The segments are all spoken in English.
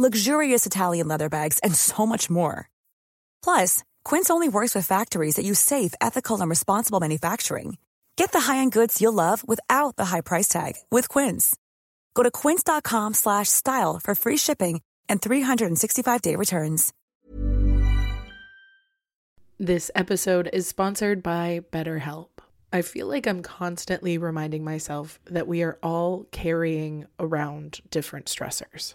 luxurious Italian leather bags, and so much more. Plus, Quince only works with factories that use safe, ethical, and responsible manufacturing. Get the high-end goods you'll love without the high price tag with Quince. Go to quince.com/style for free shipping and 365-day returns. This episode is sponsored by BetterHelp. I feel like I'm constantly reminding myself that we are all carrying around different stressors,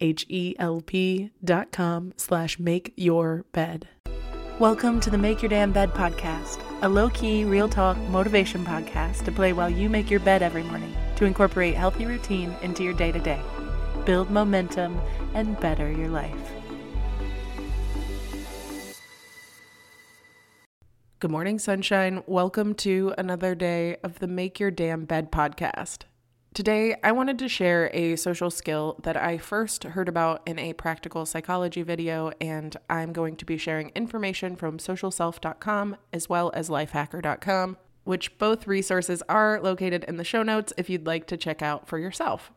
H-E-L-P dot com slash make your bed. Welcome to the Make Your Damn Bed podcast, a low key, real talk motivation podcast to play while you make your bed every morning to incorporate healthy routine into your day to day, build momentum, and better your life. Good morning, sunshine. Welcome to another day of the Make Your Damn Bed podcast. Today, I wanted to share a social skill that I first heard about in a practical psychology video, and I'm going to be sharing information from socialself.com as well as lifehacker.com, which both resources are located in the show notes if you'd like to check out for yourself.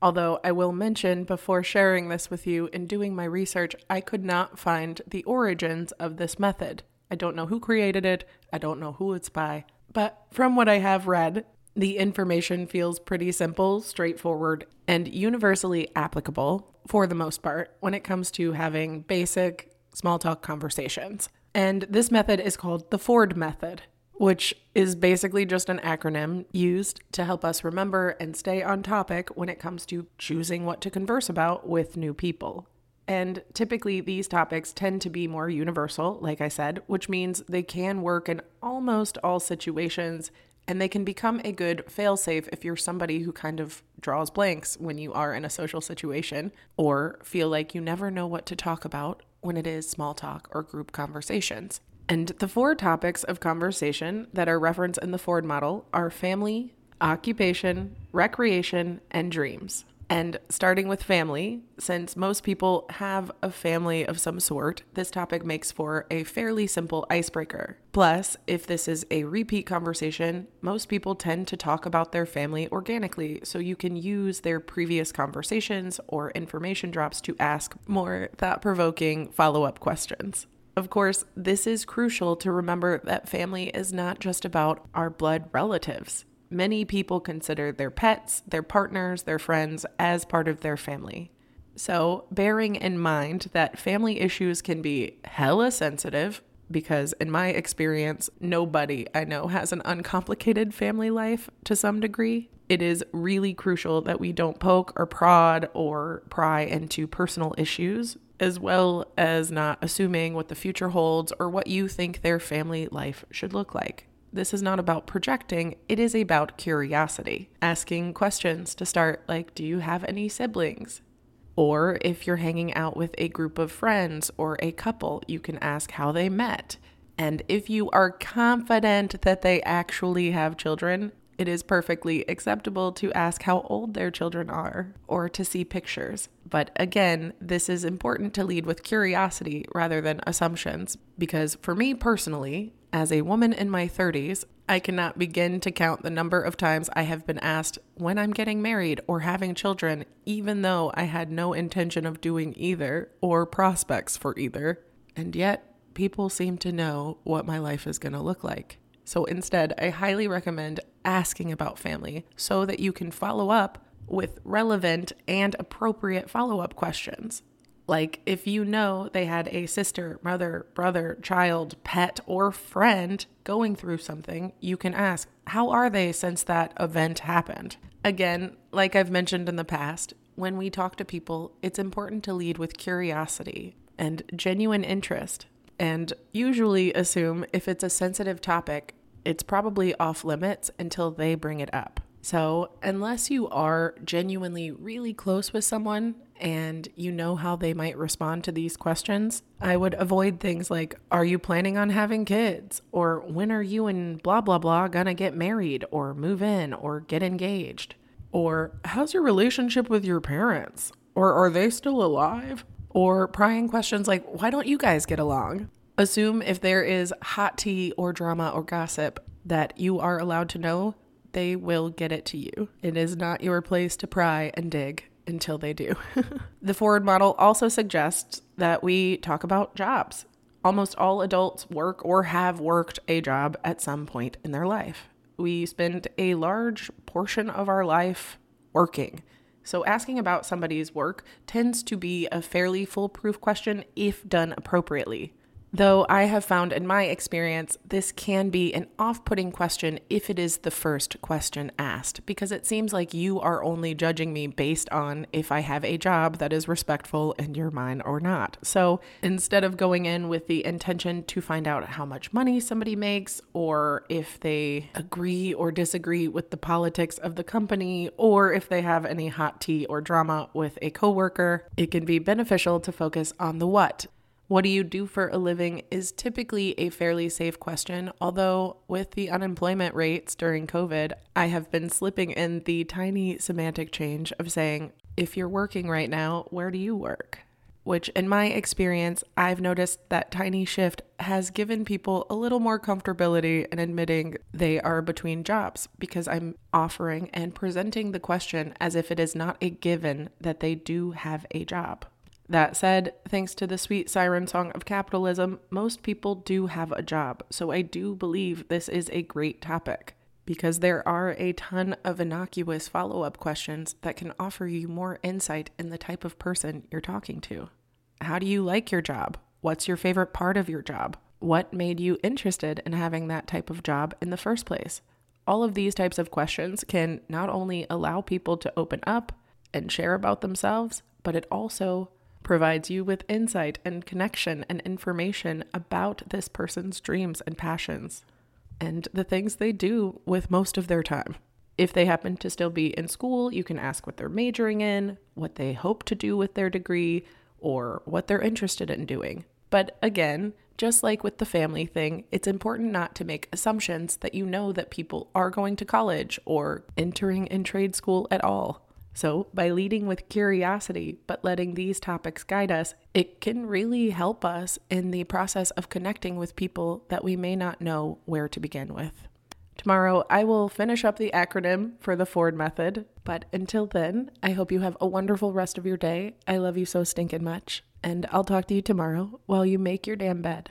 Although I will mention before sharing this with you, in doing my research, I could not find the origins of this method. I don't know who created it, I don't know who it's by, but from what I have read, the information feels pretty simple, straightforward, and universally applicable for the most part when it comes to having basic small talk conversations. And this method is called the Ford method, which is basically just an acronym used to help us remember and stay on topic when it comes to choosing what to converse about with new people. And typically, these topics tend to be more universal, like I said, which means they can work in almost all situations and they can become a good failsafe if you're somebody who kind of draws blanks when you are in a social situation or feel like you never know what to talk about when it is small talk or group conversations. And the four topics of conversation that are referenced in the Ford model are family, occupation, recreation, and dreams. And starting with family, since most people have a family of some sort, this topic makes for a fairly simple icebreaker. Plus, if this is a repeat conversation, most people tend to talk about their family organically, so you can use their previous conversations or information drops to ask more thought provoking follow up questions. Of course, this is crucial to remember that family is not just about our blood relatives many people consider their pets, their partners, their friends as part of their family. So, bearing in mind that family issues can be hella sensitive, because in my experience, nobody I know has an uncomplicated family life to some degree. It is really crucial that we don't poke or prod or pry into personal issues, as well as not assuming what the future holds or what you think their family life should look like. This is not about projecting, it is about curiosity. Asking questions to start, like, do you have any siblings? Or if you're hanging out with a group of friends or a couple, you can ask how they met. And if you are confident that they actually have children, It is perfectly acceptable to ask how old their children are or to see pictures. But again, this is important to lead with curiosity rather than assumptions because for me personally, as a woman in my 30s, I cannot begin to count the number of times I have been asked when I'm getting married or having children, even though I had no intention of doing either or prospects for either. And yet, people seem to know what my life is going to look like. So instead, I highly recommend asking about family so that you can follow up with relevant and appropriate follow up questions. Like, if you know they had a sister, mother, brother, child, pet, or friend going through something, you can ask, How are they since that event happened? Again, like I've mentioned in the past, when we talk to people, it's important to lead with curiosity and genuine interest, and usually assume if it's a sensitive topic, it's probably off limits until they bring it up. So, unless you are genuinely really close with someone and you know how they might respond to these questions, I would avoid things like, Are you planning on having kids? Or when are you and blah, blah, blah gonna get married or move in or get engaged? Or how's your relationship with your parents? Or are they still alive? Or prying questions like, Why don't you guys get along? Assume if there is hot tea or drama or gossip that you are allowed to know they will get it to you. It is not your place to pry and dig until they do. the Ford model also suggests that we talk about jobs. Almost all adults work or have worked a job at some point in their life. We spend a large portion of our life working. So, asking about somebody's work tends to be a fairly foolproof question if done appropriately. Though I have found in my experience, this can be an off putting question if it is the first question asked, because it seems like you are only judging me based on if I have a job that is respectful in your mind or not. So instead of going in with the intention to find out how much money somebody makes, or if they agree or disagree with the politics of the company, or if they have any hot tea or drama with a coworker, it can be beneficial to focus on the what what do you do for a living is typically a fairly safe question, although with the unemployment rates during COVID, I have been slipping in the tiny semantic change of saying, if you're working right now, where do you work? Which, in my experience, I've noticed that tiny shift has given people a little more comfortability in admitting they are between jobs because I'm offering and presenting the question as if it is not a given that they do have a job. That said, thanks to the sweet siren song of capitalism, most people do have a job, so I do believe this is a great topic because there are a ton of innocuous follow up questions that can offer you more insight in the type of person you're talking to. How do you like your job? What's your favorite part of your job? What made you interested in having that type of job in the first place? All of these types of questions can not only allow people to open up and share about themselves, but it also provides you with insight and connection and information about this person's dreams and passions and the things they do with most of their time. If they happen to still be in school, you can ask what they're majoring in, what they hope to do with their degree, or what they're interested in doing. But again, just like with the family thing, it's important not to make assumptions that you know that people are going to college or entering in trade school at all. So, by leading with curiosity, but letting these topics guide us, it can really help us in the process of connecting with people that we may not know where to begin with. Tomorrow, I will finish up the acronym for the Ford method, but until then, I hope you have a wonderful rest of your day. I love you so stinking much, and I'll talk to you tomorrow while you make your damn bed.